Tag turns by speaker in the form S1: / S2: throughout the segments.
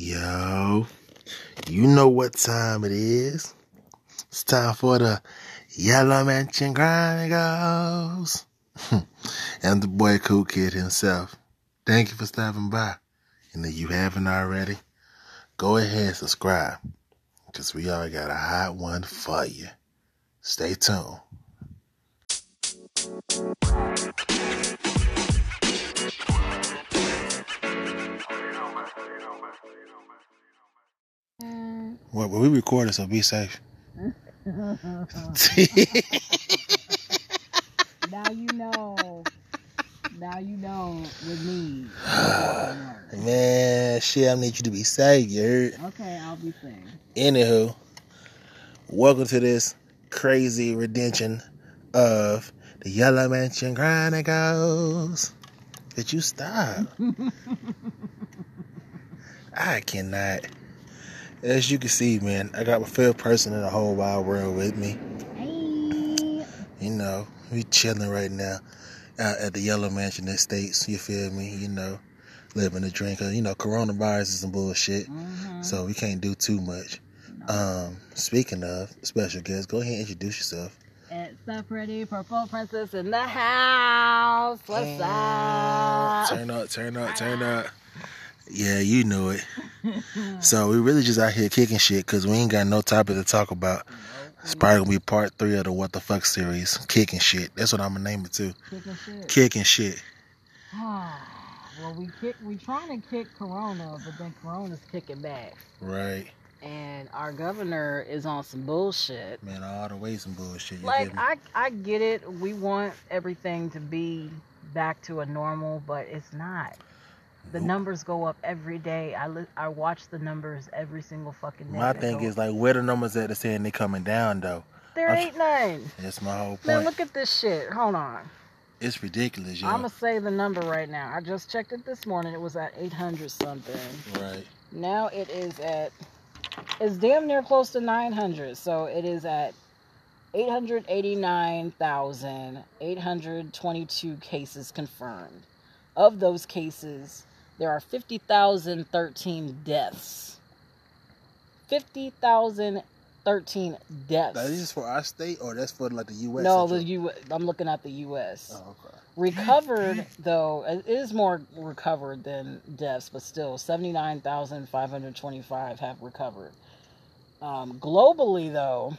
S1: Yo, you know what time it is. It's time for the Yellow Mansion Chronicles. and the boy Cool Kid himself. Thank you for stopping by. And if you haven't already, go ahead and subscribe. Because we all got a hot one for you. Stay tuned. Well, we recorded, so be safe.
S2: now you know. Now you know with me.
S1: Man, shit, I need you to be safe, you heard?
S2: Okay, I'll be safe.
S1: Anywho, welcome to this crazy redemption of the Yellow Mansion Chronicles. Did you stop? I cannot. As you can see, man, I got my favorite person in the whole wide world with me.
S2: Hey.
S1: You know, we chilling right now out at the Yellow Mansion Estates. You feel me? You know, living the drink. You know, coronavirus is some bullshit,
S2: Mhm.
S1: so we can't do too much. Um, speaking of special guests, go ahead and introduce yourself.
S2: It's the pretty purple princess in the house. What's up?
S1: Turn up, turn up, turn up. Yeah, you know it. So we really just out here kicking shit because we ain't got no topic to talk about. It's probably gonna be part three of the What the Fuck series, kicking shit. That's what I'm gonna name it too.
S2: Kicking shit.
S1: Kicking shit.
S2: Ah, well, we kick. We trying to kick Corona, but then Corona's kicking back,
S1: Right.
S2: and our governor is on some bullshit.
S1: Man, all the way some bullshit. You
S2: like? I, I get it. We want everything to be back to a normal, but it's not. The numbers go up every day. I li- I watch the numbers every single fucking day.
S1: My thing is like where the numbers at to saying they coming down though.
S2: there
S1: I'm-
S2: ain't none.
S1: That's my whole point.
S2: Man, look at this shit. Hold on.
S1: it's ridiculous, yo.
S2: I'm gonna say the number right now. I just checked it this morning. It was at 800 something.
S1: Right.
S2: Now it is at. It's damn near close to 900. So it is at 889,822 cases confirmed. Of those cases, there are 50,013 deaths. 50,013 deaths.
S1: That is for our state or that's for like the US?
S2: no, the U. I'm looking at the U.S.
S1: Oh, okay.
S2: Recovered though, it is more recovered than deaths, but still, 79,525 have recovered. Um, globally though,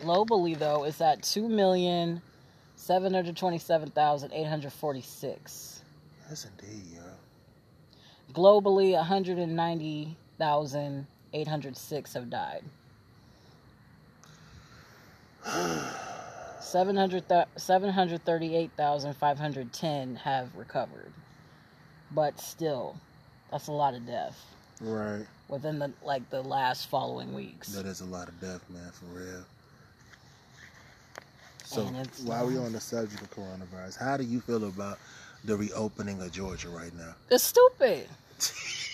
S2: globally though, it's at 2,727,846.
S1: Yes indeed, yo.
S2: Globally, 190,806 have died. 700 th- 738,510 have recovered. But still, that's a lot of death
S1: Right.
S2: within the like the last following weeks.
S1: That is a lot of death, man, for real. So while we
S2: uh,
S1: on the subject of coronavirus, how do you feel about the reopening of Georgia right now?
S2: It's stupid.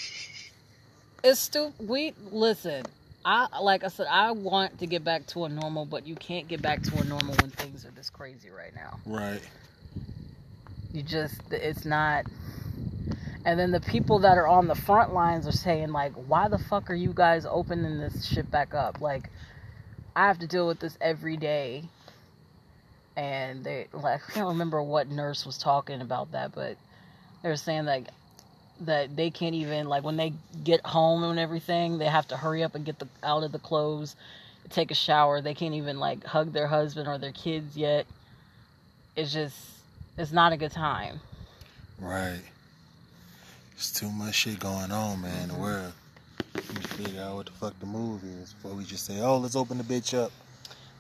S2: It's stupid. We listen. I like I said, I want to get back to a normal, but you can't get back to a normal when things are this crazy right now.
S1: Right.
S2: You just, it's not. And then the people that are on the front lines are saying like, "Why the fuck are you guys opening this shit back up?" Like, I have to deal with this every day. And they like, I can't remember what nurse was talking about that, but they were saying like that they can't even like when they get home and everything, they have to hurry up and get the out of the clothes, take a shower. They can't even like hug their husband or their kids yet. It's just, it's not a good time.
S1: Right. There's too much shit going on, man, in the world. Let me figure out what the fuck the move is before we just say, oh, let's open the bitch up.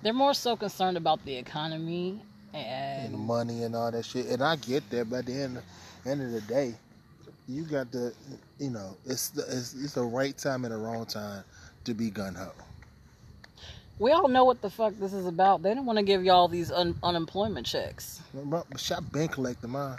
S2: They're more so concerned about the economy
S1: and
S2: and
S1: money and all that shit. And I get that, but at the end, end of the day, you got the, you know, it's the, it's, it's the right time and the wrong time to be gun ho.
S2: we all know what the fuck this is about. They don't want to give y'all these un- unemployment checks.
S1: But shop been collecting mine.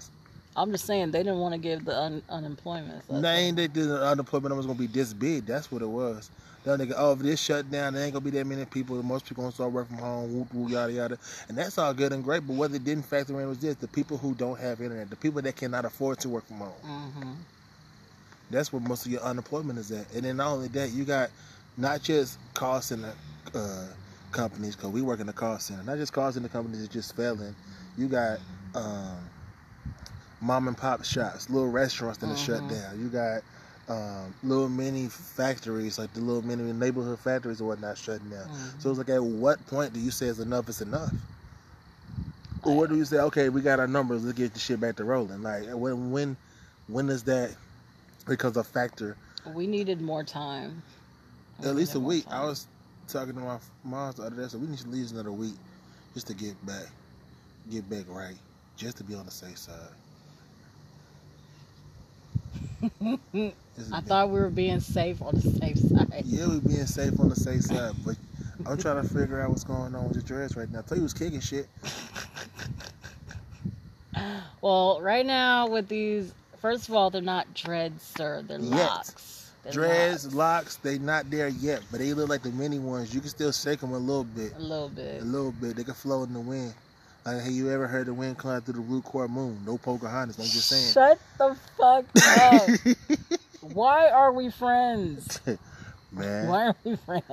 S2: I'm just saying they didn't want to give the un- unemployment. So
S1: Nah, ain't they did the unemployment numbers gonna be this big? That's what it was. That nigga, oh, if this shut down, there ain't gonna be that many people. Most people gonna start working from home, whoop, whoop, yada yada, and that's all good and great. But what they didn't factor in was this: the people who don't have internet, the people that cannot afford to work from home.
S2: hmm
S1: That's where most of your unemployment is at. And then not only that, you got not just call center uh, companies, because we work in the call center. Not just call center companies that just failing. You got um, mom and pop shops, little restaurants that are shut
S2: Mhm.
S1: down. You got um, little mini factories, like the little mini neighborhood factories or whatnot, shutting down.
S2: Mhm.
S1: So it's like, at what point do you say is enough is enough? Or what do you say? Okay, we got our numbers. Let's get the shit back to rolling. Like when when when does that becomes a factor?
S2: we needed more time. We
S1: At least a week. I was talking to my mom the other day. So we need to leave another week just to get back, get back right, just to be on the safe side.
S2: I thought we were being safe on the safe side.
S1: Yeah, we being safe on the safe side, but I'm trying to figure out what's going on with your dress right now. I thought you was kicking shit.
S2: Well, right now with these, first of all, they're not dreads, sir. They're
S1: Yet.
S2: locks. They're
S1: Dreads,
S2: locks.
S1: locks, they not there yet, but they look like the mini ones. You can still shake them a little bit,
S2: A little bit.
S1: a little bit. They can flow in the wind. Like, have you ever heard the wind climb through the blue core moon? No Pocahontas. I'm just saying.
S2: Shut the fuck up. Why are we friends?
S1: Man,
S2: Why are we friends?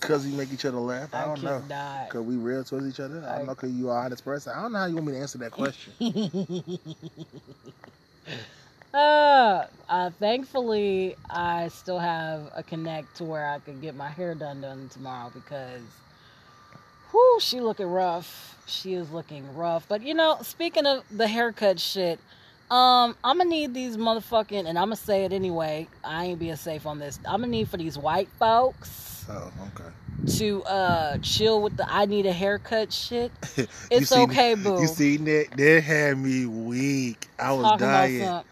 S1: because we make each other laugh. I
S2: I
S1: don't know. Because we real towards each other. I
S2: I-
S1: don't know because you are honest person. I don't know how you want me to answer that question.
S2: uh, uh, thankfully, I still have a connect to where I could get my hair done done tomorrow because, whoo, she looking rough. She is looking rough. But you know, speaking of the haircut shit, um, I'm gonna need these motherfucking, and I'm gonna say it anyway. I ain't being safe on this. I'm gonna need for these white folks
S1: oh, okay.
S2: to uh chill with the I need a haircut shit. It's
S1: seen-
S2: okay, boo.
S1: You seen that? That had me weak. I was
S2: Talking
S1: dying.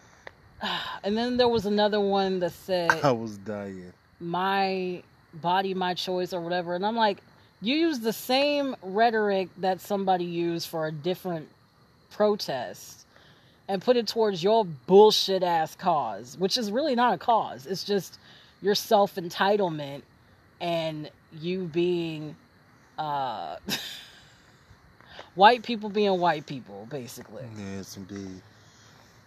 S2: And then there was another one that said
S1: I was dying.
S2: my body, my choice, or whatever. And I'm like, you use the same rhetoric that somebody used for a different protest and put it towards your bullshit ass cause, which is really not a cause. It's just your self entitlement and you being uh white people being white people, basically.
S1: Yes, indeed.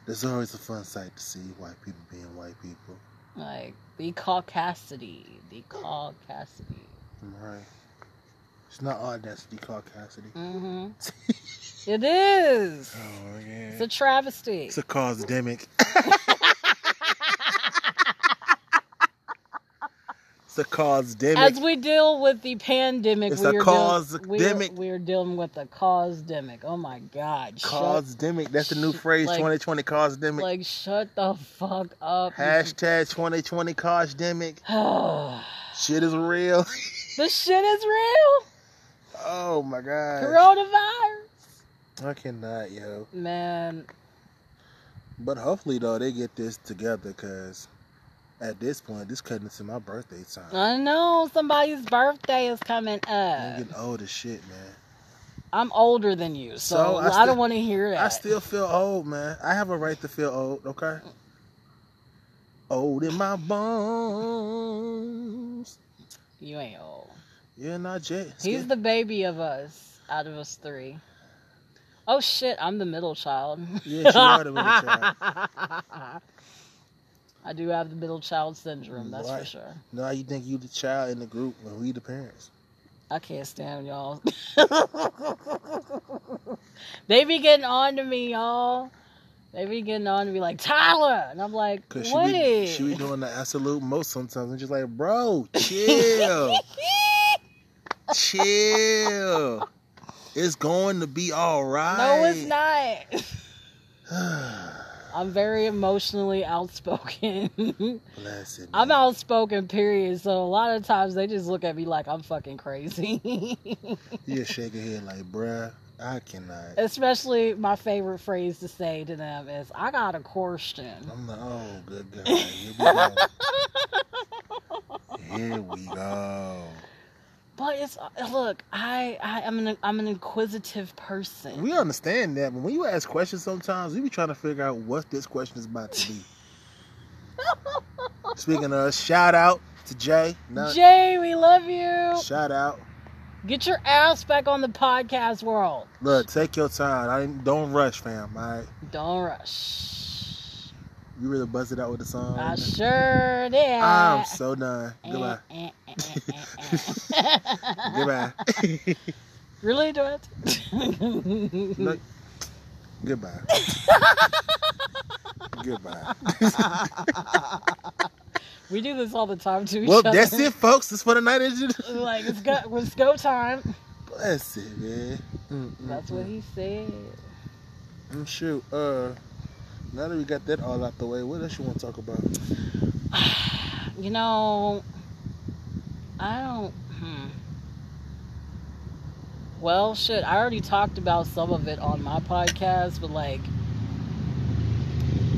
S1: There's always a fun sight to see white people being white people.
S2: Like the caucasity, the caucasity.
S1: Right. It's not audacity called Cassidy.
S2: hmm it is.
S1: Oh yeah.
S2: It's a travesty.
S1: It's a cosdemic. it's a cosdemic.
S2: As we deal with the pandemic,
S1: It's
S2: we
S1: a cause-demic.
S2: we're, we're dealing with the cause-demic. Oh my God! Shut,
S1: Cosdemic. That's the new phrase.
S2: like-
S1: 2020 cosdemic.
S2: like shut the fuck up.
S1: Hashtag 2020 cosdemic.
S2: the
S1: Shit is real.
S2: The shit is real.
S1: Oh my god.
S2: Coronavirus,
S1: I cannot, yo.
S2: man.
S1: But hopefully though they get this together because at this point this cutting into my birthday time.
S2: I know somebody's birthday is coming up.
S1: I'm getting old as shit, man.
S2: I'm older than you, so,
S1: So, I
S2: I,
S1: still-
S2: don't want to hear that.
S1: I still feel old, man. I have a right to feel old, okay? Old in my bones.
S2: You ain't old.
S1: You're not Jay.
S2: He's the baby of us, out of us three. Oh shit, I'm the middle child.
S1: Yeah, you are the middle child.
S2: I do have the middle child syndrome, that's for sure.
S1: No, you think you the child in the group when we the parents.
S2: I can't stand y'all. they be getting on to me, y'all. They be getting on to be like Tyler, and I'm like,
S1: Cause she
S2: what?
S1: be, she be doing the absolute most sometimes. I'm just like, bro, chill, chill. It's going to be all right.
S2: no, it's not. I'm very emotionally outspoken.
S1: Bless it.
S2: I'm outspoken, period. So a lot of times they just look at me like I'm fucking crazy.
S1: You just shake your head like, bruh, I cannot.
S2: Especially my favorite phrase to say to them is, I got a question.
S1: I'm like, oh, good God. Here we go. Here we go.
S2: But it's look, I I am an I'm an inquisitive person.
S1: We understand that, but when you ask questions sometimes, we be trying to figure out what this question is about to be. Speaking of, shout out to Jay.
S2: Jay, we love you.
S1: shout out.
S2: Get your ass back on the podcast world.
S1: Look, take your time. I don't rush, fam. All right.
S2: Don't rush.
S1: You really busted out with the song.
S2: I sure did.
S1: I'm so done. Goodbye.
S2: Eh, eh, eh, eh.
S1: Goodbye.
S2: Really do it?
S1: No. Goodbye. Goodbye.
S2: We do this all the time to each
S1: well,
S2: other.
S1: that's it, folks. That's for the night.
S2: Like it's go, it's go time.
S1: Bless it, man. Mm, mm,
S2: That's what he said.
S1: Mm, shoot. Uh, now that we got that all out the way, what else you want to talk about?
S2: You know, I don't. Hmm. Well, shit. I already talked about some of it on my podcast, but like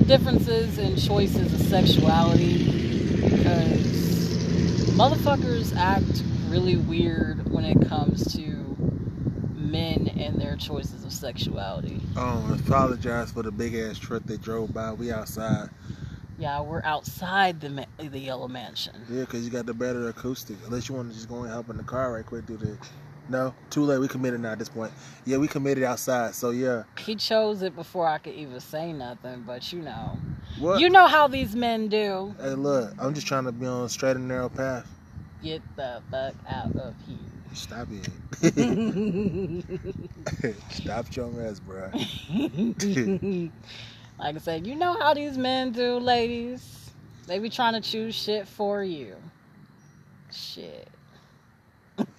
S2: differences in choices of sexuality because motherfuckers act really weird when it comes to men and their choices of sexuality.
S1: Um, apologize for the big ass truck that drove by. We outside.
S2: Yeah, we're outside the ma- the yellow mansion.
S1: Yeah, because you got the better acoustic. Unless you want to just go and help in the car right quick, do the. No, too late. We committed now at this point. Yeah, we committed outside. So yeah.
S2: He chose it before I could even say nothing, but you know.
S1: What?
S2: You know how these men do.
S1: Hey, look. I'm just trying to be on a straight and narrow path.
S2: Get the fuck out of here.
S1: Stop it. Stop your mess, bro.
S2: like I said, you know how these men do, ladies. They be trying to choose shit for you. Shit.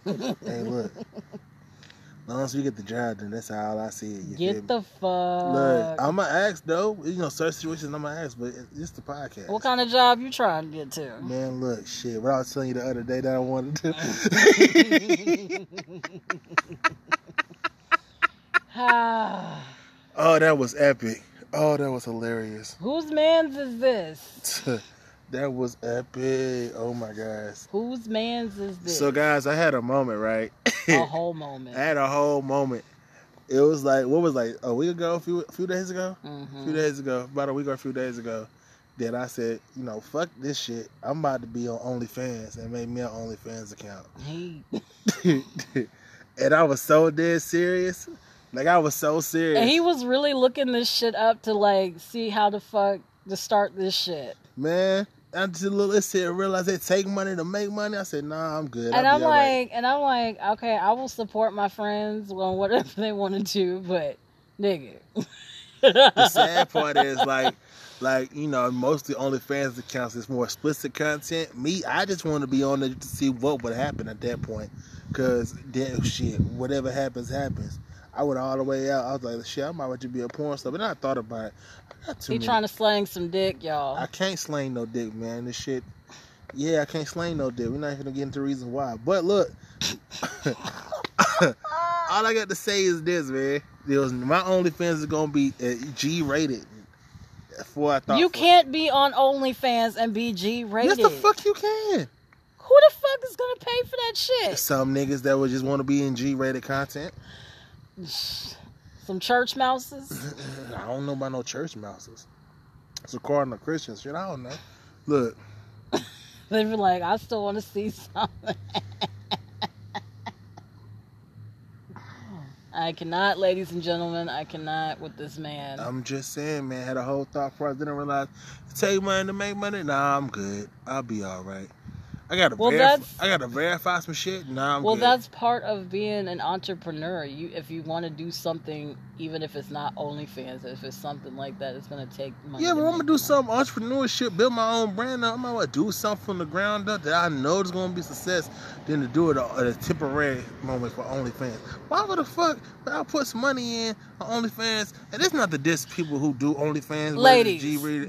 S1: Hey, look. As long as we get the job then that's all I see it.
S2: Get the fuck.
S1: Look, I'm gonna ask though. You know, certain situations I'm gonna ask, but it's the podcast.
S2: what kind of job you trying to get to?
S1: Man, look, shit. What I was telling you the other day that I wanted to. Oh, that was epic. Oh, that was hilarious.
S2: Whose man's is this?
S1: that was epic. Oh my gosh.
S2: Whose man's is this?
S1: So, guys, I had a moment, right?
S2: a whole moment.
S1: I had a whole moment. It was like what was like a week ago, a few a few days ago, a
S2: Mhm.
S1: few days ago, about a week or a few days ago. That I said, you know, fuck this shit. I'm about to be on OnlyFans and make me an OnlyFans account.
S2: He
S1: and I was so dead serious. Like I was so serious.
S2: and he was really looking this shit up to like see how the fuck to start this shit.
S1: Man, I just listen and realize they take money to make money. I said, nah, I'm good.
S2: and
S1: I'll
S2: I'm
S1: be all right.
S2: like, and I'm like, okay, I will support my friends on whatever they want to do, but nigga.
S1: the sad part is like like you know most of the OnlyFans accounts is more explicit content. Me, I just want to be on there to see what would happen at that point, cause damn shit, whatever happens happens. I went all the way out. I was like, shit, I might want to be a porn star, but then I thought about it. I got too
S2: He
S1: many-
S2: trying to slang some dick, y'all.
S1: I can't slang no dick, man. This shit. Yeah, I can't slang no dick. We're not gonna get into reasons why. But look, all I got to say is this, man. It was, my OnlyFans is gonna be uh, G rated. What I thought.
S2: You can't be on OnlyFans and be G rated.
S1: Yes, the fuck you can.
S2: Who the fuck is gonna pay for that shit?
S1: Some niggas that would just want to be in G rated content.
S2: Some church mouses.
S1: I don't know about no church mouses. It's according to Christians shit. I don't know. Look,
S2: They be like, I still want to see something. I cannot, ladies and gentlemen, I cannot with this man.
S1: I'm just saying, man. Had a whole thought process. Didn't realize take money to make money. Nah, I'm good. I'll be all right. I gotta
S2: Well,
S1: verif-
S2: that's-
S1: I gotta verify some shit. Nah, I'm
S2: well,
S1: good.
S2: that's part of being an entrepreneur. You, if you want to do something, even if it's not OnlyFans, if it's something like that, it's gonna take money.
S1: yeah, but I'm gonna do
S2: money.
S1: some entrepreneurship, build my own brand. Up. I'm gonna do something from the ground up that I know is gonna be success. Than to do it at a temporary moment for OnlyFans. Why would the fuck? I'll put some money in on OnlyFans, and it's not the diss people who do OnlyFans.
S2: Ladies,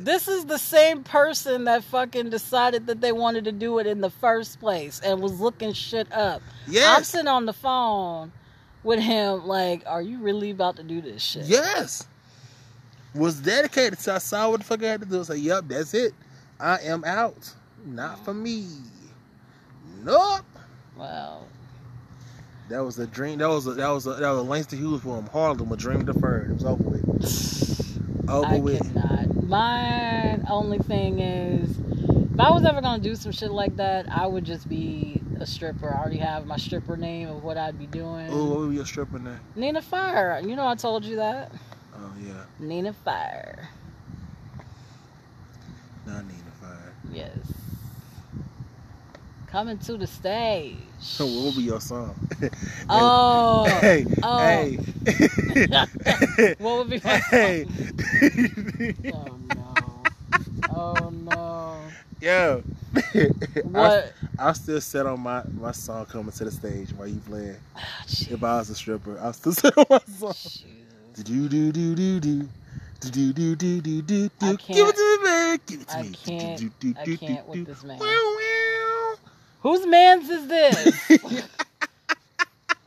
S2: this is the same person that fucking decided that they wanted to do it in the first place and was looking shit up. Yeah,
S1: I'm
S2: sitting on the phone with him, like, are you really about to do this shit?
S1: yes. Was dedicated. So I saw what the fuck I had to do. I said, "Yep, that's it. I am out. Not for me. Nope."
S2: Wow.
S1: That was a dream. That was a that was a that was a Langston Hughes film. Harlem, a dream deferred. It was over with. Over
S2: I
S1: with.
S2: cannot. My only thing is, if I was ever gonna do some shit like that, I would just be a stripper. I already have my stripper name of what I'd be doing.
S1: Oh, what were your stripper name?
S2: Nina Fire. You know I told you that.
S1: Oh yeah.
S2: Nina Fire.
S1: Not Nina Fire.
S2: Yes. Coming to the stage.
S1: So what will be your song?
S2: Oh.
S1: hey,
S2: oh.
S1: hey,
S2: What would be my song?
S1: hey.
S2: Oh no. Oh no.
S1: Yo, I,
S2: What?
S1: I still set on my my song coming to the stage while you playing.
S2: Ah,
S1: If I was a stripper, I still set on my song.
S2: Jeez.
S1: Do do do do do. Do do do do do do
S2: I
S1: do. Give it
S2: can't-
S1: to me, man. Give it to
S2: I
S1: me.
S2: can't-
S1: Do, do,
S2: I
S1: do,
S2: can't
S1: do,
S2: with
S1: do.
S2: this man.
S1: Wow,
S2: Whose man's is this?
S1: wow.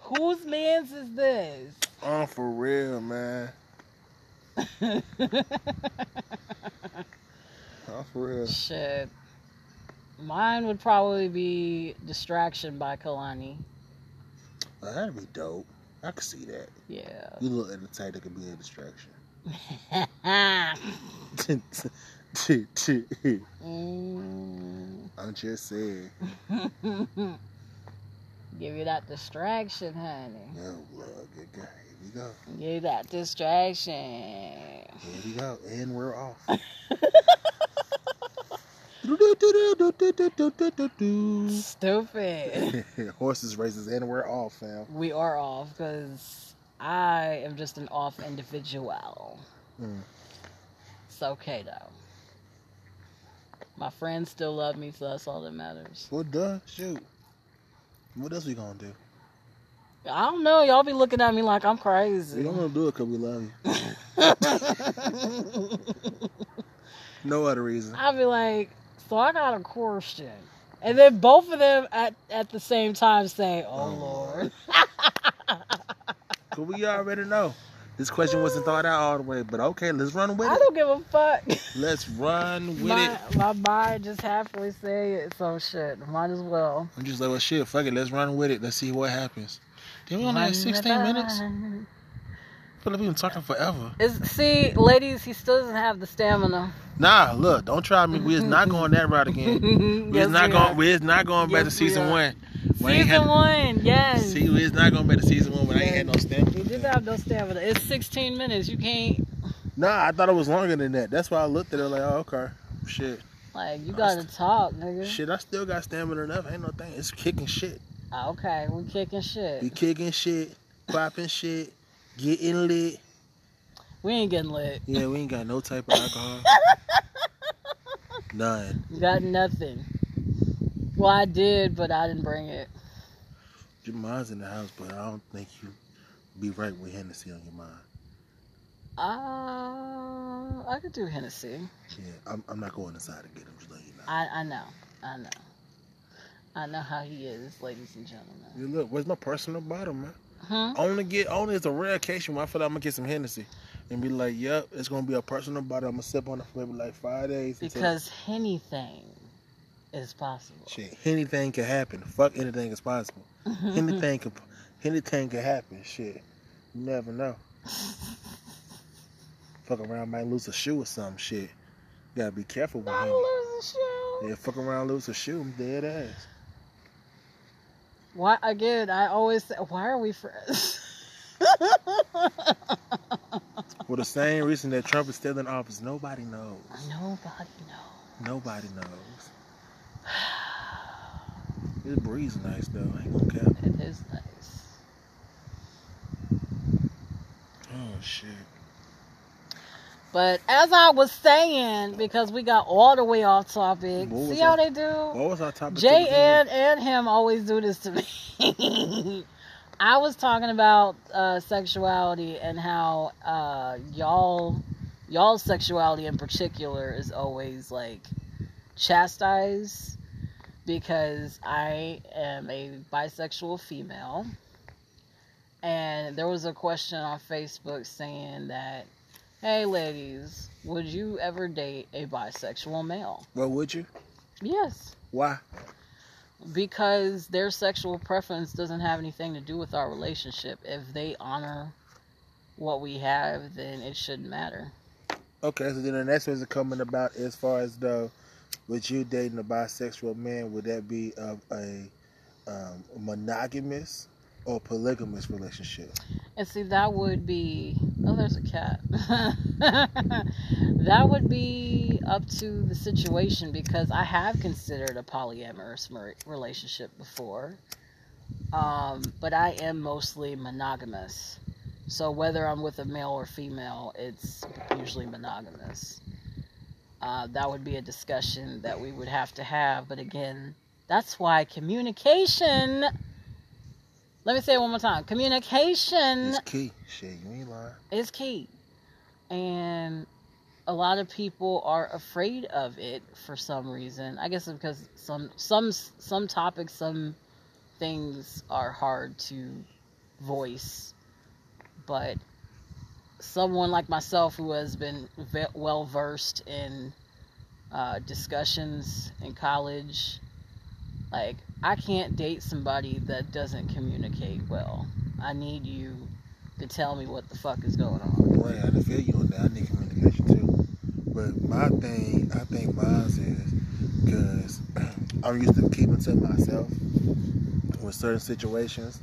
S2: Whose man's is this?
S1: Oh, for real, man. Oh, for real.
S2: Shit. Mine would probably be Distraction by Kehlani.
S1: Oh, that'd be dope. I could see that.
S2: Yeah.
S1: You look like the type that could be a distraction.
S2: Mm.
S1: I'm just saying.
S2: Give you that distraction, honey.
S1: Oh, Lord, good guy. Here we go.
S2: Give you that distraction.
S1: Here we go. And we're off.
S2: Stupid.
S1: Horses, races, and we're off, fam.
S2: we are off because I am just an off individual.
S1: Mm.
S2: It's okay though. My friends still love me, so that's all that matters.
S1: Well, duh. Shoot. What else we gonna do?
S2: I don't know. Y'all be looking at me like I'm crazy.
S1: We don't wanna do it because we love you. No other reason.
S2: I'll be like, so I got a question. And then both of them at, at the same time say, oh,
S1: Oh,
S2: Lord.
S1: Cause we already know. This question wasn't thought out all the way, but okay, let's run with
S2: I
S1: it.
S2: I don't give a fuck.
S1: Let's run with
S2: my,
S1: it.
S2: my mind just halfway say it, so shit. Might as well.
S1: I'm just like, well, shit, fuck it. Let's run with it. Let's see what happens. Then we only have 16 minutes. I feel like we've been talking forever.
S2: Is, see, ladies, he still doesn't have the stamina.
S1: Nah, look, don't try me. We is not going that route again. We
S2: yes,
S1: is not
S2: we
S1: going.
S2: are.
S1: We is not going back
S2: Yes,
S1: to season one.
S2: Season
S1: had-
S2: one, yes.
S1: See, we is not going back to season one when I ain't had no stamina.
S2: did have no stamina. It's 16 minutes. You can't,
S1: Nah, I thought it was longer than that. That's why I looked at it like, oh, okay, shit,
S2: like, you gotta talk, nigga.
S1: shit. I still got stamina enough. Ain't no thing. It's kicking shit.
S2: Ah, Okay, we kicking shit.
S1: We kicking shit, popping shit, getting lit.
S2: We ain't getting lit.
S1: Yeah, we ain't got no type of alcohol. None.
S2: Got nothing. Well, I did, but I didn't bring it.
S1: Your mind's in the house, but I don't think you be right with Hennessy on your mind.
S2: Uh, I could do Hennessy.
S1: Yeah, I'm, I'm not going inside to get him. Just let you know.
S2: I, I know. I know. I know how he is, ladies and gentlemen.
S1: Yeah, look, where's my personal bottle, man?
S2: Huh?
S1: Only get only it's a rare occasion where I feel like I'm gonna get some Hennessy and be like, yep, it's gonna be a personal bottle. I'm gonna sip on it for maybe like five days. until-
S2: Because anything is possible.
S1: shit, anything can happen. Fuck anything is possible. Anything can anything can happen. Shit, you never know. Fuck around, might lose a shoe or some shit. You gotta be careful with
S2: Not lose a shoe.
S1: Yeah, fuck around, lose a shoe, I'm dead ass.
S2: Why again? I always say, why are we friends?
S1: For the same reason that Trump is still in office, nobody knows.
S2: Nobody knows.
S1: Nobody knows. This breeze nice though. I ain't gonna cap.
S2: It is nice.
S1: Oh shit.
S2: But as I was saying, because we got all the way off topic, see how they do?
S1: What was our topic? to
S2: Jay and, and him always do this to me. I was talking about uh, sexuality and how uh, y'all y'all's sexuality in particular is always like chastised because I am a bisexual female. And there was a question on Facebook saying that, hey ladies, would you ever date a bisexual male?
S1: Well, would you?
S2: Yes
S1: Why?
S2: because their sexual preference doesn't have anything to do with our relationship. If they honor what we have, then it shouldn't matter.
S1: Okay, so then the next one's coming about as far as the with you dating a bisexual man, would that be of a um, monogamous or polygamous relationship?
S2: And see, that would be oh, there's a cat. that would be up to the situation because I have considered a polyamorous relationship before. Um, but I am mostly monogamous. So whether I'm with a male or female, it's usually monogamous. Uh, that would be a discussion that we would have to have. But again, that's why communication. Let me say it one more time. Communication
S1: It's key. Shit, you ain't lying.
S2: is key. And a lot of people are afraid of it for some reason. I guess because some some some topics, some things are hard to voice. But someone like myself who has been ve- well versed in uh, discussions in college, like I can't date somebody that doesn't communicate well. I need you to tell me what the fuck is going on.
S1: Well, I feel you on that. I need communication too. But my thing, I think mine is because I'm used to keeping to myself with certain situations.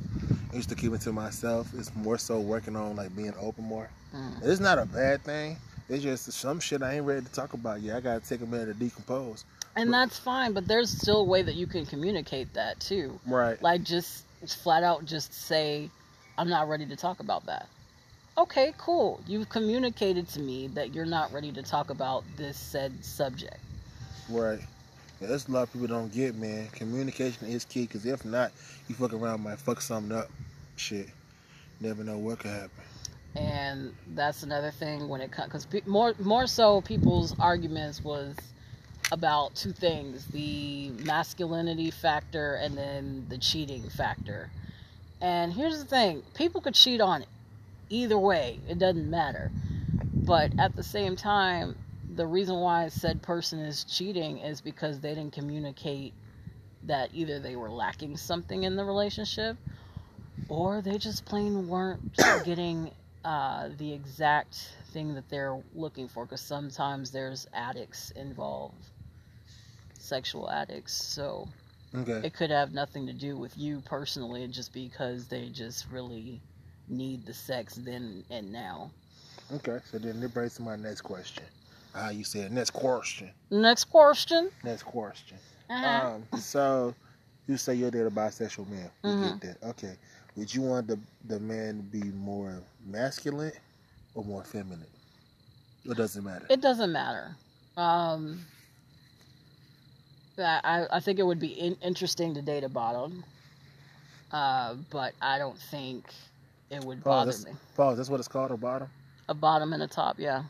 S1: I used to keep it to myself. It's more so working on like being open more.
S2: Mm.
S1: It's not a bad thing. It's just some shit I ain't ready to talk about yet. I gotta take a minute to decompose.
S2: And that's fine, but there's still a way that you can communicate that too.
S1: Right.
S2: Like just flat out just say, I'm not ready to talk about that. Okay, cool. You've communicated to me that you're not ready to talk about this said subject.
S1: Right. Yeah, that's a lot of people don't get, man. Communication is key, because if not, you fuck around might fuck something up. Shit. Never know what could happen.
S2: And that's another thing when it comes because pe- more more so people's arguments was about two things: the masculinity factor and then the cheating factor. And here's the thing: people could cheat on either way; it doesn't matter. But at the same time, the reason why said person is cheating is because they didn't communicate that either they were lacking something in the relationship or they just plain weren't getting uh, the exact thing that they're looking for because sometimes there's addicts involved sexual addicts so
S1: Okay.
S2: it could have nothing to do with you personally just because they just really need the sex then and now
S1: Okay. So then it brings to my next question. How you said next question.
S2: next question
S1: Next question.
S2: uh-huh.
S1: Um. So you say you're there a bisexual man. We
S2: Mhm.
S1: get that. Okay. Would you want the the man to be more masculine or more feminine? It doesn't matter.
S2: It doesn't matter. Um, I, I- I think it would be in, interesting to date a bottom, uh, but I don't think it would bother me.
S1: Pause. That's what it's called, a bottom.
S2: A bottom and a top, yeah.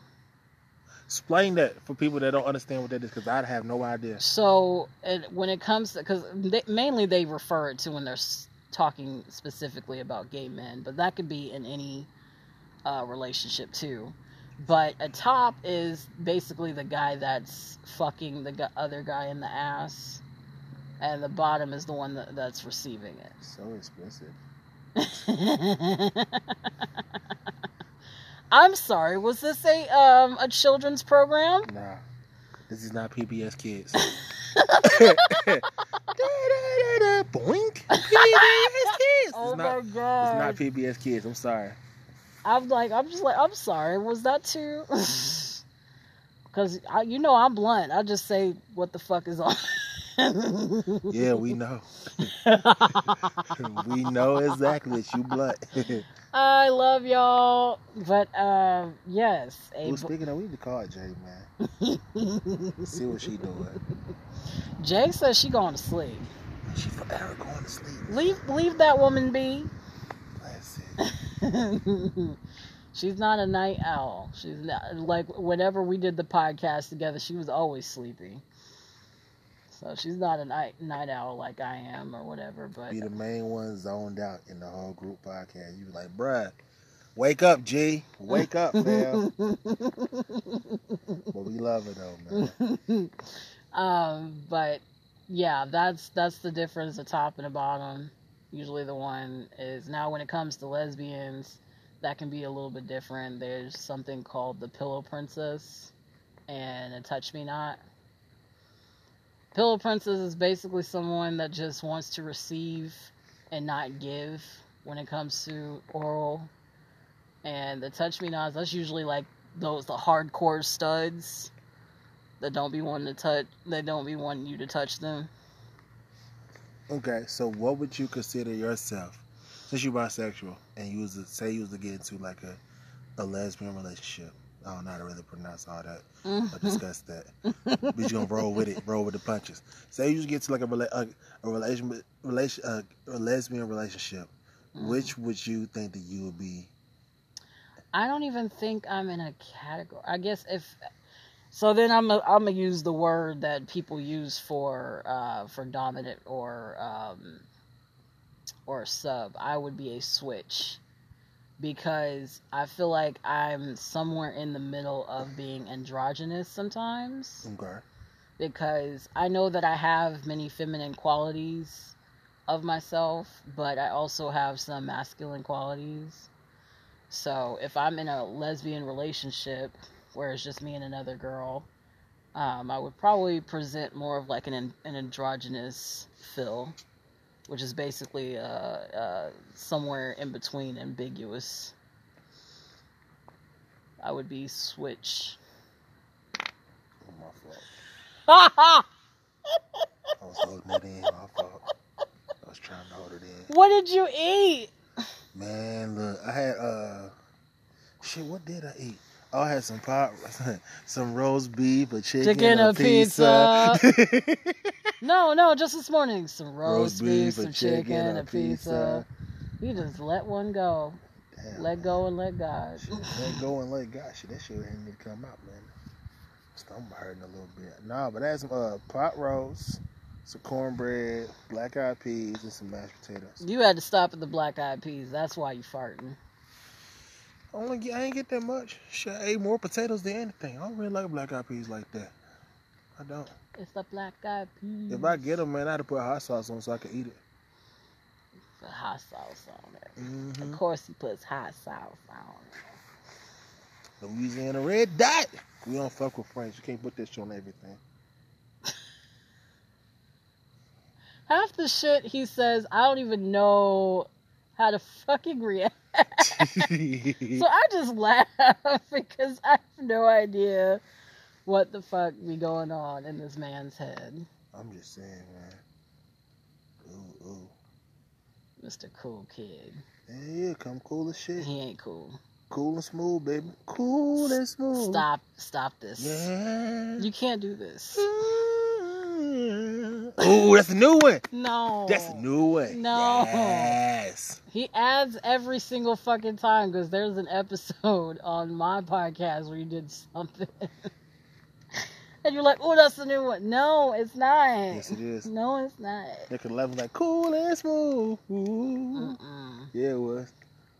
S1: Explain that for people that don't understand what that is, because I have no idea.
S2: So it, when it comes to, because mainly they refer it to when they're talking specifically about gay men, but that could be in any uh, relationship too. But a top is basically the guy that's fucking the other guy in the ass, and the bottom is the one that, that's receiving
S1: it. So
S2: explicit. I'm sorry, was this a um a children's program?
S1: Nah, this is not PBS Kids. Boink. PBS Kids.
S2: Oh
S1: it's,
S2: my
S1: not, it's not PBS Kids. I'm sorry.
S2: I'm like, I'm just like, I'm sorry. Was that too? Because you know I'm blunt. I just say what the fuck is on.
S1: Yeah, we know. we know exactly that you blunt.
S2: I love y'all, but uh, yes,
S1: Well, speaking of, we need to call Jay, man. See what she doing.
S2: Jay says she going to sleep.
S1: She forever going to sleep.
S2: Leave, leave that woman be. She's not a night owl. She's not like whenever we did the podcast together, she was always sleepy. So she's not a night night owl like I am or whatever. But
S1: Be the main one zoned out in the whole group podcast. You be like, bruh, wake up, G. Wake up, fam. but we love her though, man.
S2: um, but yeah, that's that's the difference. The top and the bottom. Usually, the one is now when it comes to lesbians, that can be a little bit different. There's something called the Pillow Princess and a Touch Me Not. Pillow Princess is basically someone that just wants to receive and not give when it comes to oral. And the Touch Me Nots, that's usually like those the hardcore studs that don't be wanting to touch. They don't be wanting you to touch them.
S1: Okay, so what would you consider yourself, since you're bisexual and you was to, say you was to get into like a, a lesbian relationship? I don't know how to really pronounce all that or discuss that, but you're gonna roll with it, roll with the punches. Say you just get to like a a, a relation, relation, uh, a lesbian relationship. Which would you think that you would be?
S2: I don't even think I'm in a category. I guess if so, then I'm a, I'm gonna use the word that people use for uh, for dominant or um, or sub. I would be a switch because I feel like I'm somewhere in the middle of being androgynous sometimes
S1: Okay.
S2: because I know that I have many feminine qualities of myself, but I also have some masculine qualities. So if I'm in a lesbian relationship where it's just me and another girl, um, I would probably present more of like an an androgynous feel, which is basically uh, uh, somewhere in between ambiguous. I would be switch.
S1: Oh, my fault. I was holding it in. My fault. I was trying to hold it in.
S2: what did you eat?
S1: Man, look, I had uh, shit. What did I eat? Oh, I had some pot, some roast beef, a chicken,
S2: Chicken,
S1: a,
S2: a
S1: pizza.
S2: No, no, just this morning. Some roast,
S1: Roast
S2: beef, some chicken,
S1: chicken,
S2: a
S1: a
S2: pizza. You just let one go.
S1: Damn,
S2: Let
S1: man.
S2: go and let God.
S1: Shit, let go and let God. Shit, that shit didn't need to come out, man. Stomach hurting a little bit. Nah, but I had some uh, pot roast, some cornbread, black eyed peas, and some mashed potatoes.
S2: You had to stop at the black eyed peas. That's why you farting.
S1: I only get, I ain't get that much. Shit, I ate more potatoes than anything. I don't really like black eyed peas like that. I don't.
S2: It's the black eyed peas.
S1: If I get them, man, I to put hot sauce on so I can eat it.
S2: Put hot sauce on it.
S1: Mm-hmm.
S2: Of course, he puts hot sauce on it.
S1: Louisiana red dot. We don't fuck with French. You can't put that shit on everything.
S2: Half the shit he says, I don't even know how to fucking react. So I just laugh because I have no idea what the fuck be going on in this man's head.
S1: I'm just saying, man. Ooh, ooh.
S2: Mr. Cool Kid.
S1: Yeah, yeah, come cool as shit.
S2: He ain't cool.
S1: Cool and smooth, baby. Cool and smooth.
S2: Stop stop this.
S1: Yeah.
S2: You can't do this. Mm.
S1: Ooh, that's a new one.
S2: No.
S1: That's a new one.
S2: No.
S1: Yes.
S2: He adds every single fucking time because there's an episode on my podcast where you did something. and you're like, oh, that's the new one. No, it's not.
S1: Yes, it is.
S2: No, it's not.
S1: They could level like cool and smooth.
S2: Mm-mm.
S1: Yeah, it was.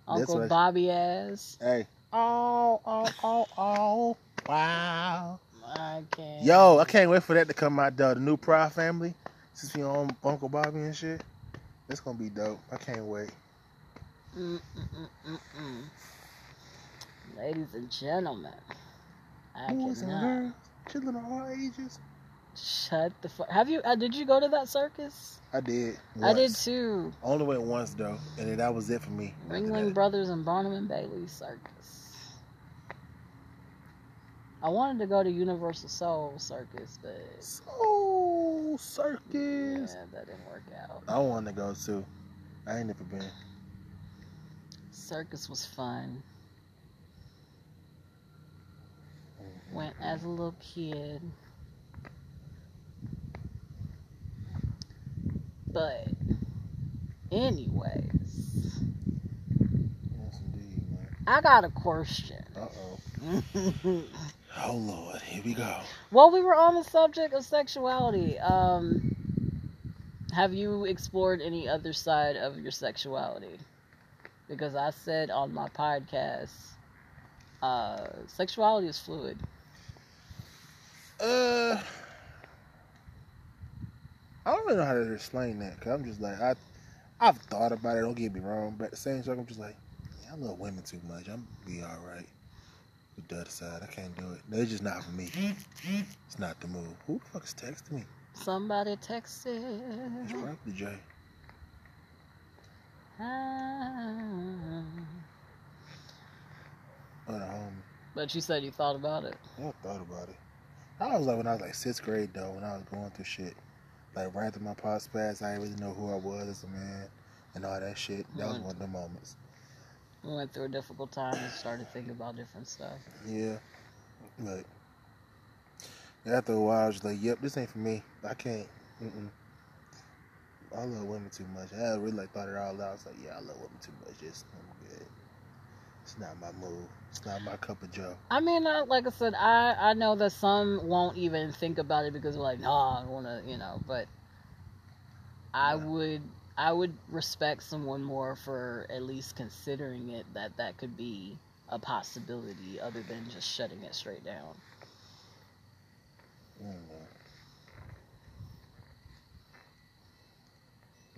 S2: Uncle Bobby ass.
S1: Hey. Oh, oh, oh, oh. Wow.
S2: I can't.
S1: Yo, I can't wait for that to come out, though. The new Proud family. Since we on Uncle Bobby and shit. That's gonna be dope. I can't wait.
S2: Mm-mm-mm-mm-mm. Ladies and gentlemen, I
S1: Boys and
S2: cannot.
S1: girls, children of all ages.
S2: Shut the fuck. Have you? Uh, did you go to that circus?
S1: I did.
S2: I did too.
S1: Only went once though, and that was it for me.
S2: Ringling. Brothers and Barnum and Bailey Circus. I wanted to go to UniverSoul Circus, but
S1: Soul Circus.
S2: yeah, that didn't work out.
S1: I want to go too. I ain't never been.
S2: Circus was fun. Went as a little kid. But, anyways,
S1: Yes, indeed, man.
S2: I got a question.
S1: Uh oh. Oh Lord, here we go.
S2: Well, we were on the subject of sexuality. Um, have you explored any other side of your sexuality? Because I said on my podcast, uh, sexuality is fluid.
S1: Uh, I don't really know how to explain that. Cause I'm just like I, I've thought about it. Don't get me wrong, but at the same time, I'm just like, yeah, I love women too much. I'm be all right with the other side. I can't do it. It's just not for me. It's not the move. Who the fuck is texting me?
S2: Somebody texted.
S1: It's probably Jay.
S2: Ah.
S1: The homie.
S2: But you said you thought about it.
S1: I thought about it. I was like when I was like sixth grade though, when I was going through shit. Like right after my pop spaz, I didn't really know who I was as a man and all that shit. That was
S2: Mhm.
S1: one of the moments.
S2: We went through a difficult time and started thinking about different stuff.
S1: Yeah. But after a while, I was like, "Yep, this ain't for me. I can't." Mm-mm. I love women too much. I really like thought it all out. I was like, "Yeah, I love women too much. Just I'm good. It's not my move. It's not my cup of joe."
S2: I mean, uh, like I said, I I know that some won't even think about it because they're like, nah, I want to, you know. But I
S1: Yeah.
S2: would I would respect someone more for at least considering it that that could be a possibility other than just shutting it straight down.
S1: Mm-mm.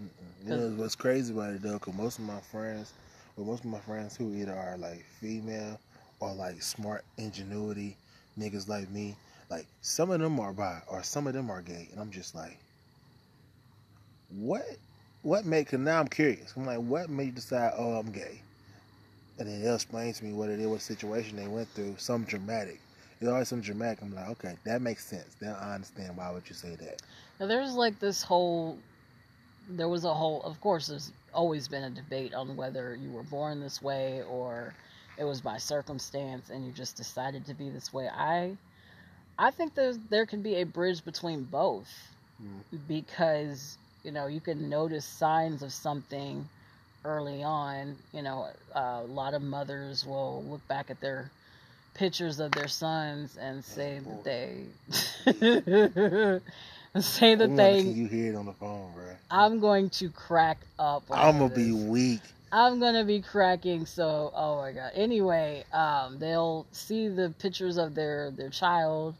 S1: Mm-mm. You know what's crazy about it though? Cause most of my friends, well, most of my friends who either are like female or like smart ingenuity niggas like me, like some of them are bi or some of them are gay, and I'm just like, what? What made? Cause now I'm curious. I'm like, what made you decide? Oh, I'm gay. And then they'll explain to me what it is, what situation they went through, some dramatic. It's always some dramatic. I'm like, okay, that makes sense. Then I understand why would you say that.
S2: Now, there's like this whole. There was a whole. Of course, there's always been a debate on whether you were born this way or it was by circumstance and you just decided to be this way. I, I think there's there can be a bridge between both
S1: Mm.
S2: because you know you can notice signs of something early on. You know, uh, a lot of mothers will look back at their pictures of their sons and say that they say that they
S1: you hear it on the phone, bro?
S2: I'm going to crack up.
S1: I'm gonna be weak.
S2: I'm gonna be cracking. So, oh my god. Anyway, um, they'll see the pictures of their their child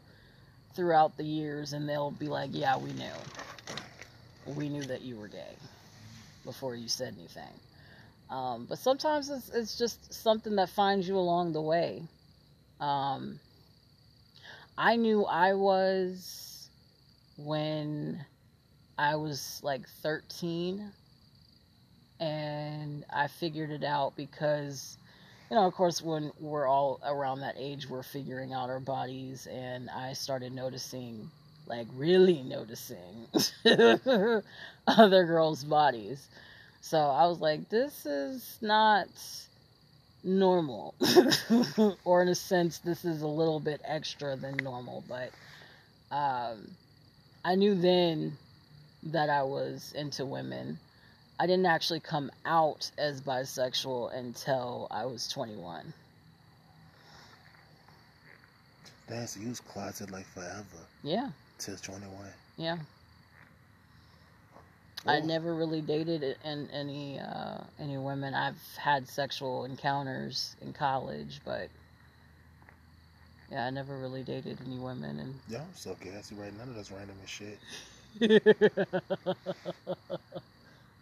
S2: throughout the years, and they'll be like, "Yeah, we knew. We knew that you were gay before you said anything." Um, but sometimes it's it's just something that finds you along the way. Um, I knew I was when I was like 13 and I figured it out because you know, of course, when we're all around that age, we're figuring out our bodies, and I started noticing, like, really noticing other girls' bodies. So I was like, this is not normal. or, in a sense, this is a little bit extra than normal. But um, I knew then that I was into women. I didn't actually come out as bisexual until I was 21.
S1: That's you was closeted like forever
S2: Yeah,
S1: till 21.
S2: yeah. I never really dated an any uh, any women. I've had sexual encounters in college, but yeah, I never really dated any women.
S1: And Yeah, I'm so gassy right now. None of that's random as shit.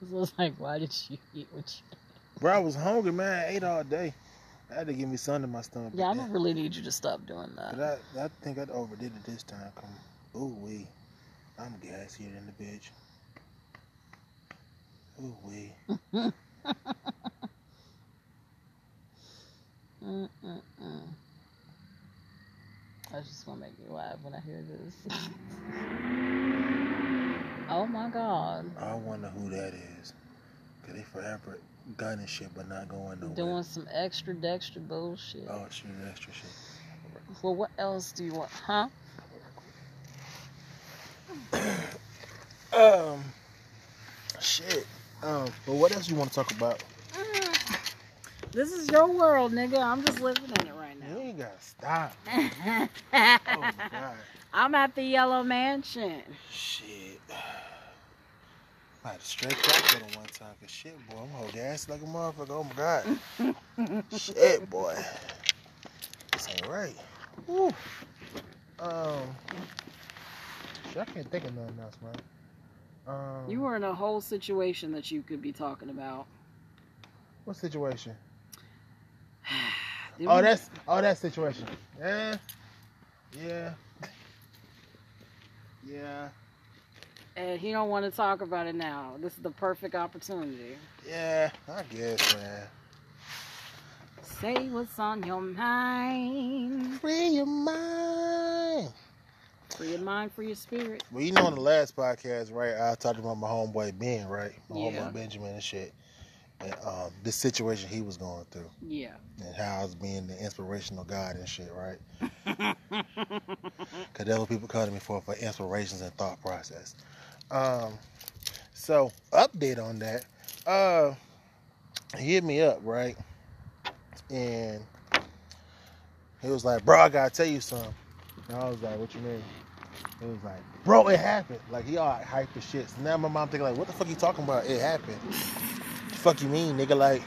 S2: So it's like, why did you eat what you?
S1: Bro, I was hungry, man. I ate all day. I had to give me something in my stomach.
S2: Yeah, I don't really need you to stop doing that.
S1: But I, I think I overdid it this time. Come, ooh wee, I'm gassier than the bitch. Ooh wee.
S2: Mm-mm-mm. I just want to make you laugh when I hear this. oh my god.
S1: I wonder who that is. Cause they forever gunning shit, but not going nowhere.
S2: Doing some extra dextra bullshit.
S1: Oh shit, extra shit.
S2: Well, what else do you want? Huh?
S1: Um, shit. Um, but what else you want to talk about?
S2: This is your world, nigga. I'm just living in it right now.
S1: You ain't gotta stop. Oh my god.
S2: I'm at the Yellow Mansion.
S1: Shit. I had to stretch straight crack that one time, cause shit, boy, I'm whole gas like a motherfucker. Oh my god. shit, boy. This ain't right. Woo. Um, I can't think of nothing else, man. Um,
S2: You were in a whole situation that you could be talking about.
S1: what situation? Oh,
S2: we-
S1: that's oh that situation. Yeah, yeah, yeah,
S2: and he don't want to talk about it now. This is the perfect opportunity.
S1: yeah. I guess, man.
S2: Say what's on your mind.
S1: Free your mind.
S2: Free your mind, free your spirit.
S1: Well, you know, on the last podcast, right, I talked about my homeboy Ben, right? My
S2: Yeah.
S1: homeboy Benjamin and shit. And um, this situation he was going through
S2: Yeah.
S1: and how I was being the inspirational God and shit, right? Because that's what people come to me for, for inspirations and thought process. Um, so, update on that. Uh, he hit me up, right? And he was like, bro, I gotta tell you something. And I was like, what you mean? He was like, bro, it happened. Like, he all hyped the shit. So now my mom thinking like, what the fuck you talking about? It happened. The fuck you mean, nigga? Like,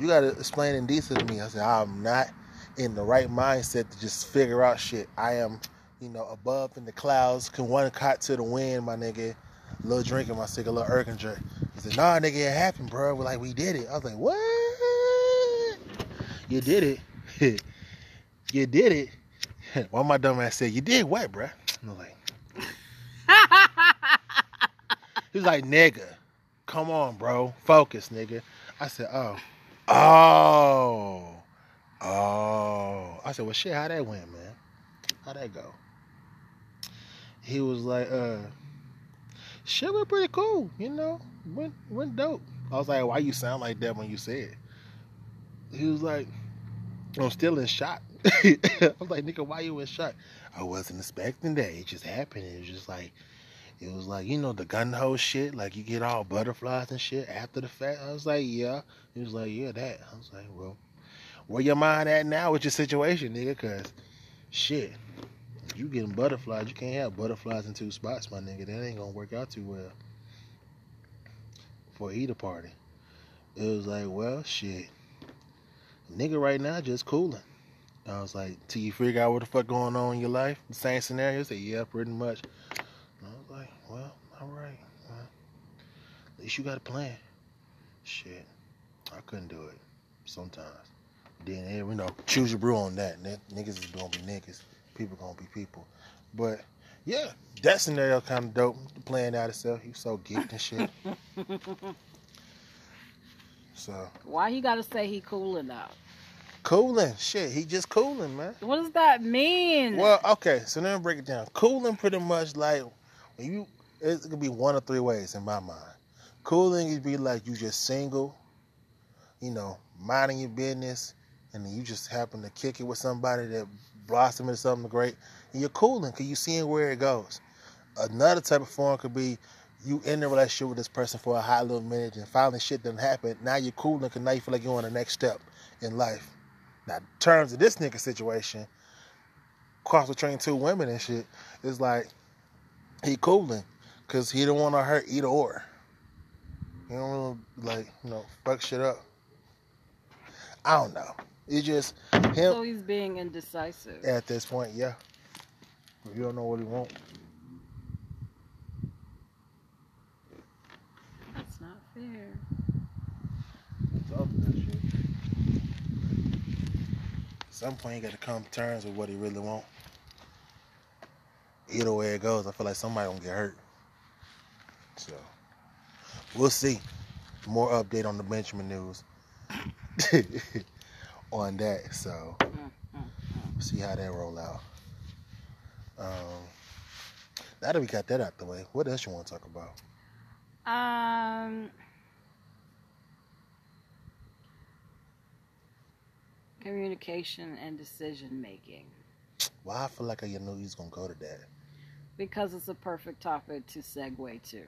S1: you gotta explain in detail to me. I said, I'm not in the right mindset to just figure out shit. I am, you know, above in the clouds, can one cot to the wind, my nigga. little drinking my cigarette, little Erkinger. He said, nah, nigga, it happened, bro. We're like, we did it. I was like, what? You did it. you did it. Of my dumb ass said, you did what, bro? I was like, he was like, nigga, come on, bro. Focus, nigga. I said, oh. Oh. Oh. I said, well, shit, how that went, man? How'd that go? He was like, uh, shit went pretty cool, you know? Went, went dope. I was like, why you sound like that when you say it? He was like, I'm still in shock. I was like, nigga, why you in shock? I wasn't expecting that. It just happened. It was just like, it was like, you know, the gun hole shit. Like, you get all butterflies and shit after the fact. I was like, yeah. He was like, yeah, that. I was like, well, where your mind at now with your situation, nigga? Because, shit, you getting butterflies. You can't have butterflies in two spots, my nigga. That ain't going to work out too well for either party. It was like, well, shit. Nigga right now just cooling. I was like, till you figure out what the fuck going on in your life, the same scenario. Said, yeah, pretty much. And I was like, well, all right. Well, at least you got a plan. Shit, I couldn't do it sometimes. Then, eh, you know, choose your brew on that. Niggas is gonna be niggas. People gonna be people. But, yeah, that scenario kind of dope. The playing out itself. He was so geeked and shit. So,
S2: Why you gotta say he cool though?
S1: Cooling. Shit, he just cooling, man.
S2: What does that mean?
S1: Well, okay, so let me break it down. Cooling pretty much like when you it could be one of three ways in my mind. Cooling could be like you just single, you know, minding your business, and you just happen to kick it with somebody that blossom into something great, and you're cooling because you're seeing where it goes. Another type of form could be you in a relationship with this person for a hot little minute, and finally shit doesn't happen. Now you're cooling because now you feel like you're on the next step in life. Now, in terms of this nigga situation, cross between two women and shit, it's like he cooling because he don't want to hurt either or. He don't really like you know fuck shit up. I don't know. It's just him
S2: so he's being indecisive.
S1: at this point. Yeah, you don't know what he want.
S2: That's not fair.
S1: It's up to that shit. At some point, you got to come to terms with what he really want. Either way it goes, I feel like somebody gonna get hurt. So we'll see. More update on the Benjamin news on that. So
S2: mm.
S1: see how that roll out. Um, now that we got that out the way, what else you want to talk about?
S2: Um, communication and decision making
S1: Why I feel like I knew he was gonna go to that.
S2: because it's a perfect topic to segue to.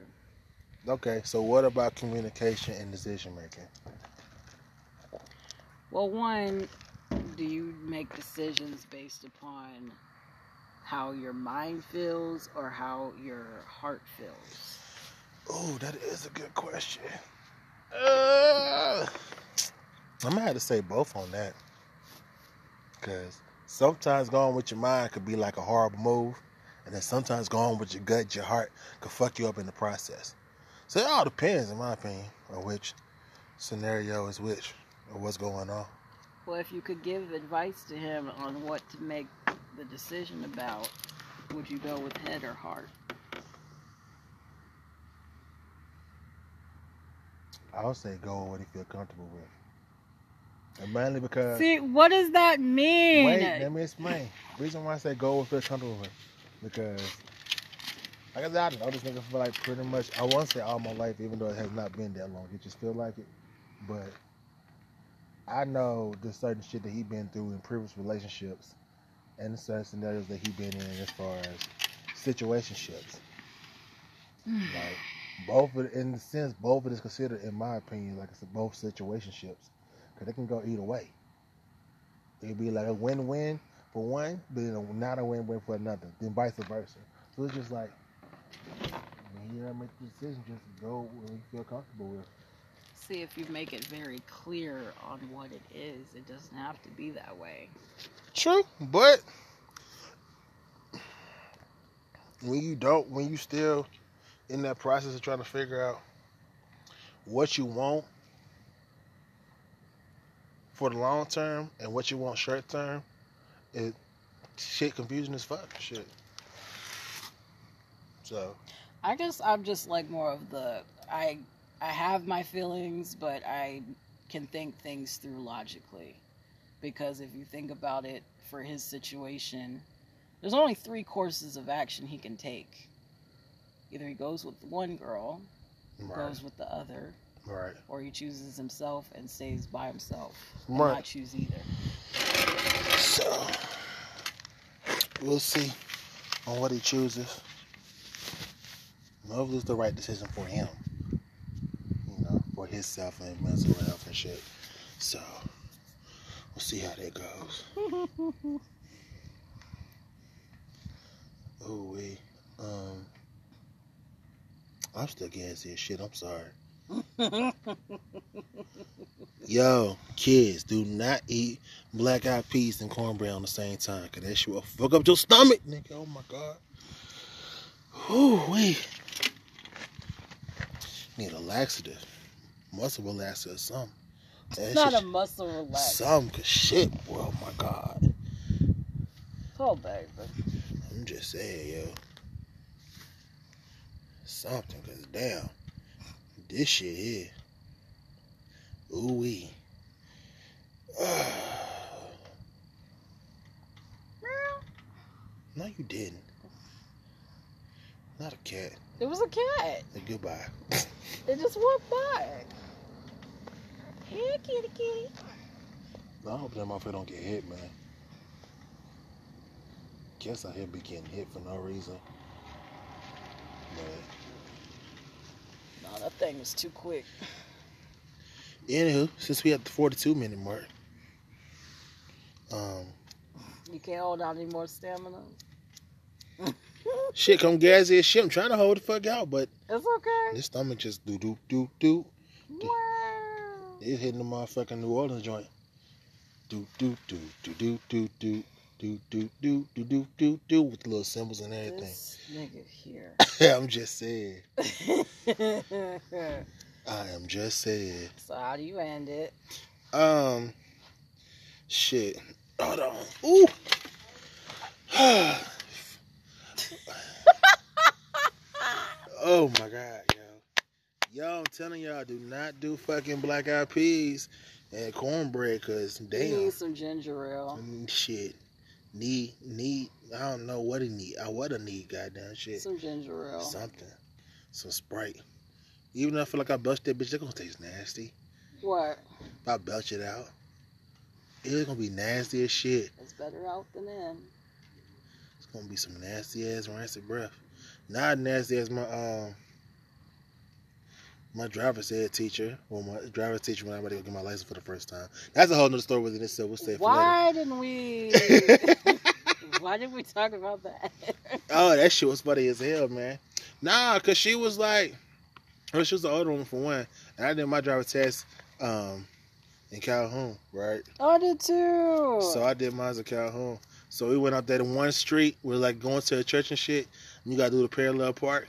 S1: Okay, so what about communication and decision making?
S2: Well, one, do you make decisions based upon how your mind feels or how your heart feels?
S1: Oh, that is a good question. Uh, I'm gonna have to say both on that, because sometimes going with your mind could be like a horrible move, and then sometimes going with your gut, your heart could fuck you up in the process. So it all depends, in my opinion, on which scenario is which or what's going on.
S2: Well, if you could give advice to him on what to make the decision about, would you go with head or heart?
S1: I would say go with what you feel comfortable with, and mainly because
S2: See, what does that mean?
S1: Wait, let me explain. Reason why I say go with feel comfortable with. because like I said, I know this nigga for like pretty much I want to say all my life, even though it has not been that long. It just feel like it, but I know the certain shit that he been through in previous relationships and the certain scenarios that he been in as far as situationships. like both of in the sense both of it is considered in my opinion like it's both situationships because they can go either way. It'd be like a win-win for one but you not a win-win for another then vice versa. So it's just like when you gotta make the decision just go where you feel comfortable with.
S2: See, if you make it very clear on what it is, it doesn't have to be that way.
S1: True, but when you don't, when you still in that process of trying to figure out what you want for the long term and what you want short term, it shit confusing as fuck. Shit. So
S2: I guess I'm just like more of the I I have my feelings, but I can think things through logically. Because if you think about it for his situation, there's only three courses of action he can take. Either he goes with one girl,
S1: right,
S2: goes with the other,
S1: right,
S2: or he chooses himself and stays by himself. And
S1: right.
S2: not choose either.
S1: So we'll see on what he chooses. Hopefully, it's the right decision for him. You know, for himself and mental health and shit. So we'll see how that goes. Oh we, um, I'm still gassy as shit. I'm sorry. Yo, kids, do not eat black eyed peas and cornbread on the same time, cause that shit will fuck up your stomach, nigga. Oh my god. Ooh wee. Need a laxative, muscle relaxer or something. That
S2: It's not
S1: shit-
S2: a muscle relaxer.
S1: Some cause shit, boy. Oh my god.
S2: Oh, baby.
S1: I'm just saying, yo. Something, cause damn, this shit here. Ooh wee. no, you didn't. Not a cat.
S2: It was a cat.
S1: Hey, goodbye.
S2: It just walked by. Hey, kitty, kitty.
S1: I hope that motherfucker don't get hit, man. Guess I hear be getting hit for no reason. But
S2: No, that thing was too quick.
S1: anywho, since we at the 42 minute mark, um,
S2: You can't hold out any more stamina.
S1: shit come gassy as shit. I'm trying to hold the fuck out, but
S2: It's okay.
S1: this stomach just do do do do.
S2: Wow.
S1: It's hitting the motherfucking New Orleans joint. Do do do do do do do do do do do do do do with the little cymbals and everything.
S2: This nigga here.
S1: I'm just saying. I am just saying.
S2: so how do you end it?
S1: Um, shit. Hold on. Ooh. oh my god, yo. Yo, I'm telling y'all, do not do fucking black eyed peas and cornbread, cause
S2: You
S1: damn,
S2: need some ginger ale.
S1: Mm, shit. Need need I don't know what he need. I what I need, goddamn shit.
S2: Some ginger ale.
S1: Something. Some Sprite. Even though I feel like I belched that bitch, it's gonna taste nasty.
S2: What?
S1: If I belch it out, it's gonna be nasty as shit.
S2: It's better out than in.
S1: It's gonna be some nasty ass rancid breath. Not nasty as my um my driver's ed teacher. Well, my driver's teacher when I went to go get my license for the first time. That's a whole nother story within itself. We'll save for later.
S2: Why didn't we? Why didn't we talk about that?
S1: Oh, that shit was funny as hell, man. Nah, cause she was like, well, she was the older one for one, and I did my driver test um in Calhoun, right?
S2: I did too.
S1: So I did mine in Calhoun. So we went out there to one street. We're like going to a church and shit. And you gotta do the parallel park.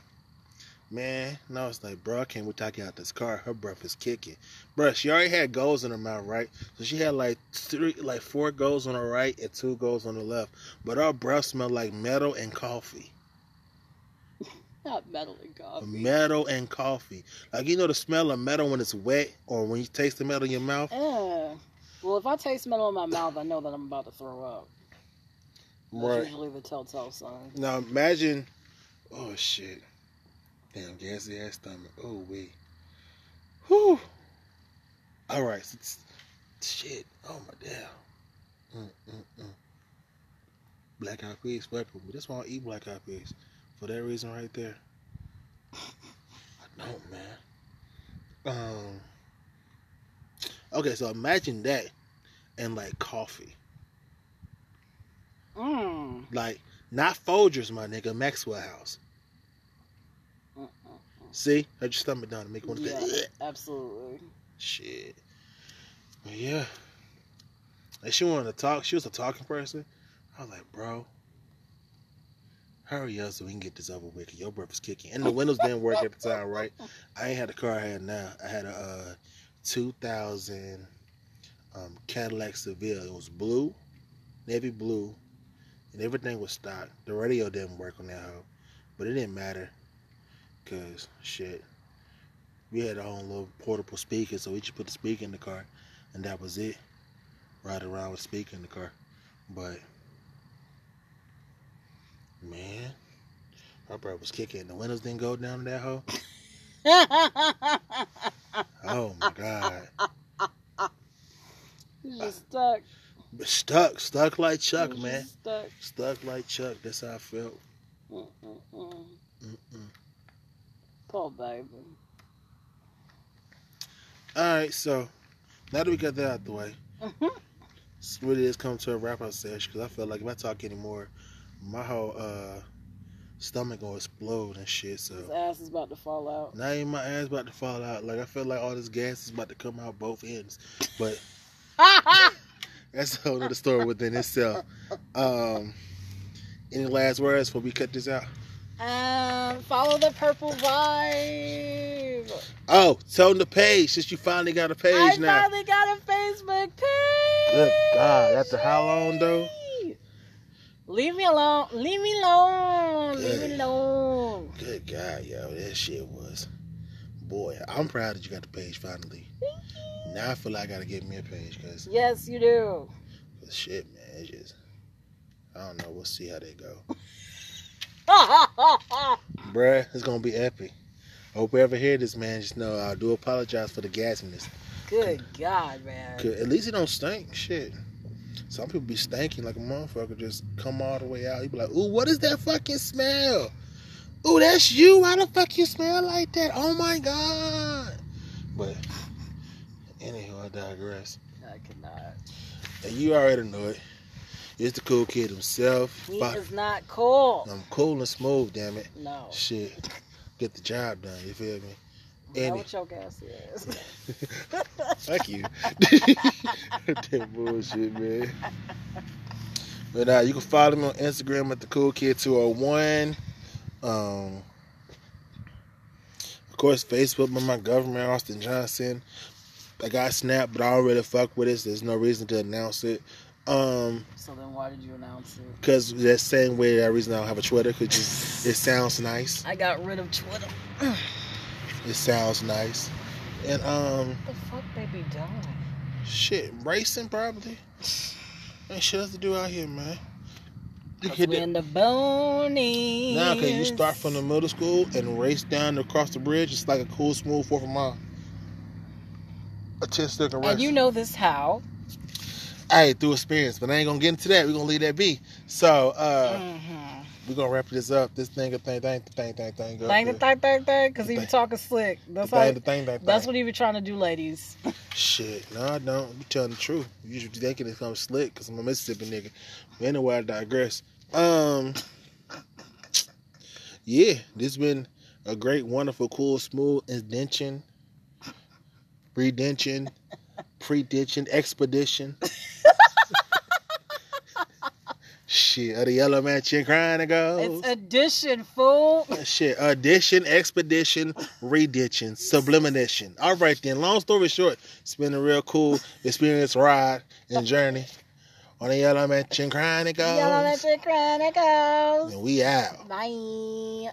S1: Man, and I was like, bro, I can't wait till I get out this car. Her breath is kicking. Bro, she already had goals in her mouth, right? So she had like three, like four goals on her right and two goals on the left. But her breath smelled like metal and coffee.
S2: Not metal and coffee.
S1: Metal and coffee. Like you know the smell of metal when it's wet or when you taste the metal in your mouth.
S2: Eh. Well, if I taste metal in my mouth, I know that I'm about to throw up. That's
S1: Right.
S2: usually the telltale sign.
S1: Now imagine, oh shit, damn gassy ass stomach. Oh wait, whew. All right, so shit. Oh my damn. Mm, mm, mm. Black eyed peas with. That's why I eat black eyed peas for that reason right there. I don't, man. Um. Okay, so imagine that and like coffee,
S2: Mm.
S1: like not Folgers, my nigga, Maxwell House. See, hurt your stomach down to make one of
S2: Yeah, absolutely.
S1: Shit. But yeah. Like she wanted to talk. She was a talking person. I was like, bro, hurry up so we can get this over with. Your breath is kicking. And the windows didn't work at the time, right? I ain't had the car I had now. I had a uh, 2000 um, Cadillac Seville. It was blue, navy blue, and everything was stock. The radio didn't work on that hoe, but it didn't matter, cause shit, we had our own little portable speaker, so we just put the speaker in the car, and that was it. Ride around with speaker in the car, but man, my brother was kicking. The windows didn't go down in that hole. Oh my god.
S2: Just stuck.
S1: Stuck, stuck like Chuck, man.
S2: Stuck.
S1: Stuck like Chuck. That's how I felt.
S2: Mm-mm-mm.
S1: Mm-mm.
S2: Poor baby.
S1: All right, so now that we got that out the way,
S2: Mhm.
S1: this really is coming to a wrap up session because I feel like if I talk anymore, my whole uh, stomach gonna explode and shit. So
S2: His ass is about to fall out.
S1: now even my ass about to fall out. Like I feel like all this gas is about to come out both ends. But that's a whole other story within itself. Um, any last words before we cut this out?
S2: Um, follow the purple vibe.
S1: Oh, tell them the page since you finally got a page
S2: I
S1: now.
S2: I finally got a Facebook page.
S1: Good God, after how long though?
S2: Leave me alone. Leave me alone. Leave me alone.
S1: Good God, yo, that shit was. Boy, I'm proud that you got the page finally. Thank you. Now I feel like I gotta get me a page because
S2: Yes, you do.
S1: shit, man, it's just. I don't know. We'll see how they go. Bruh, it's gonna be epic. I hope you ever hear this, man. Just know I do apologize for the gassiness.
S2: Good God, man.
S1: At least it don't stink. Shit. Some people be stinking like a motherfucker. Just come all the way out. You be like, ooh, what is that fucking smell? Ooh, that's you. Why the fuck you smell like that? Oh my god. But anyhow, I digress.
S2: I cannot.
S1: And you already know it. It's the cool kid himself.
S2: He
S1: Fi-
S2: is not cool.
S1: I'm cool and smooth, damn it.
S2: No.
S1: Shit. Get the job done, you feel me?
S2: Not
S1: Any-
S2: what your gas is.
S1: Fuck you. that bullshit, man. But uh, you can follow me on Instagram at the Cool Kid 201. Um, of course, Facebook with my government, Austin Johnson. I got Snap, but I don't really fuck with it. So there's no reason to announce it. Um,
S2: so then why did you announce it?
S1: cause that same way that reason I don't have a Twitter, cause it sounds nice.
S2: I got rid of Twitter.
S1: It sounds nice. And um,
S2: What the fuck they be doing?
S1: shit, racing probably. Ain't shit else to do out here, man. You hit
S2: we in the bonies.
S1: now, cause you start from the middle school and race down across the bridge. It's like a cool, smooth fourth of a mile. A ten second race.
S2: And you know this how?
S1: Hey, through experience, but I ain't gonna get into that. We're gonna leave that be. So, uh,
S2: mm-hmm.
S1: we're gonna wrap this up. This thing, a thing, thing, thing, thing, thing. go
S2: Thang,
S1: up
S2: thang, thang, thang, because he be talking slick. That's
S1: The thing, the thing, thing,
S2: That's
S1: thing.
S2: what he be trying to do, ladies.
S1: Shit, no, I don't. You telling the truth. You usually thinking it's gonna slick because I'm a Mississippi nigga. But anyway, I digress. Um, yeah, this been a great, wonderful, cool, smooth indention, redention, pre-dention, expedition. Shit, of the yellow matching crying to go.
S2: It's addition, fool.
S1: Shit, addition, expedition, reditching, sublimination. All right then. Long story short, it's been a real cool experience, ride, and journey on the Yellow Mansion Chronicles.
S2: Yellow Electric Chronicles.
S1: And we out.
S2: Bye.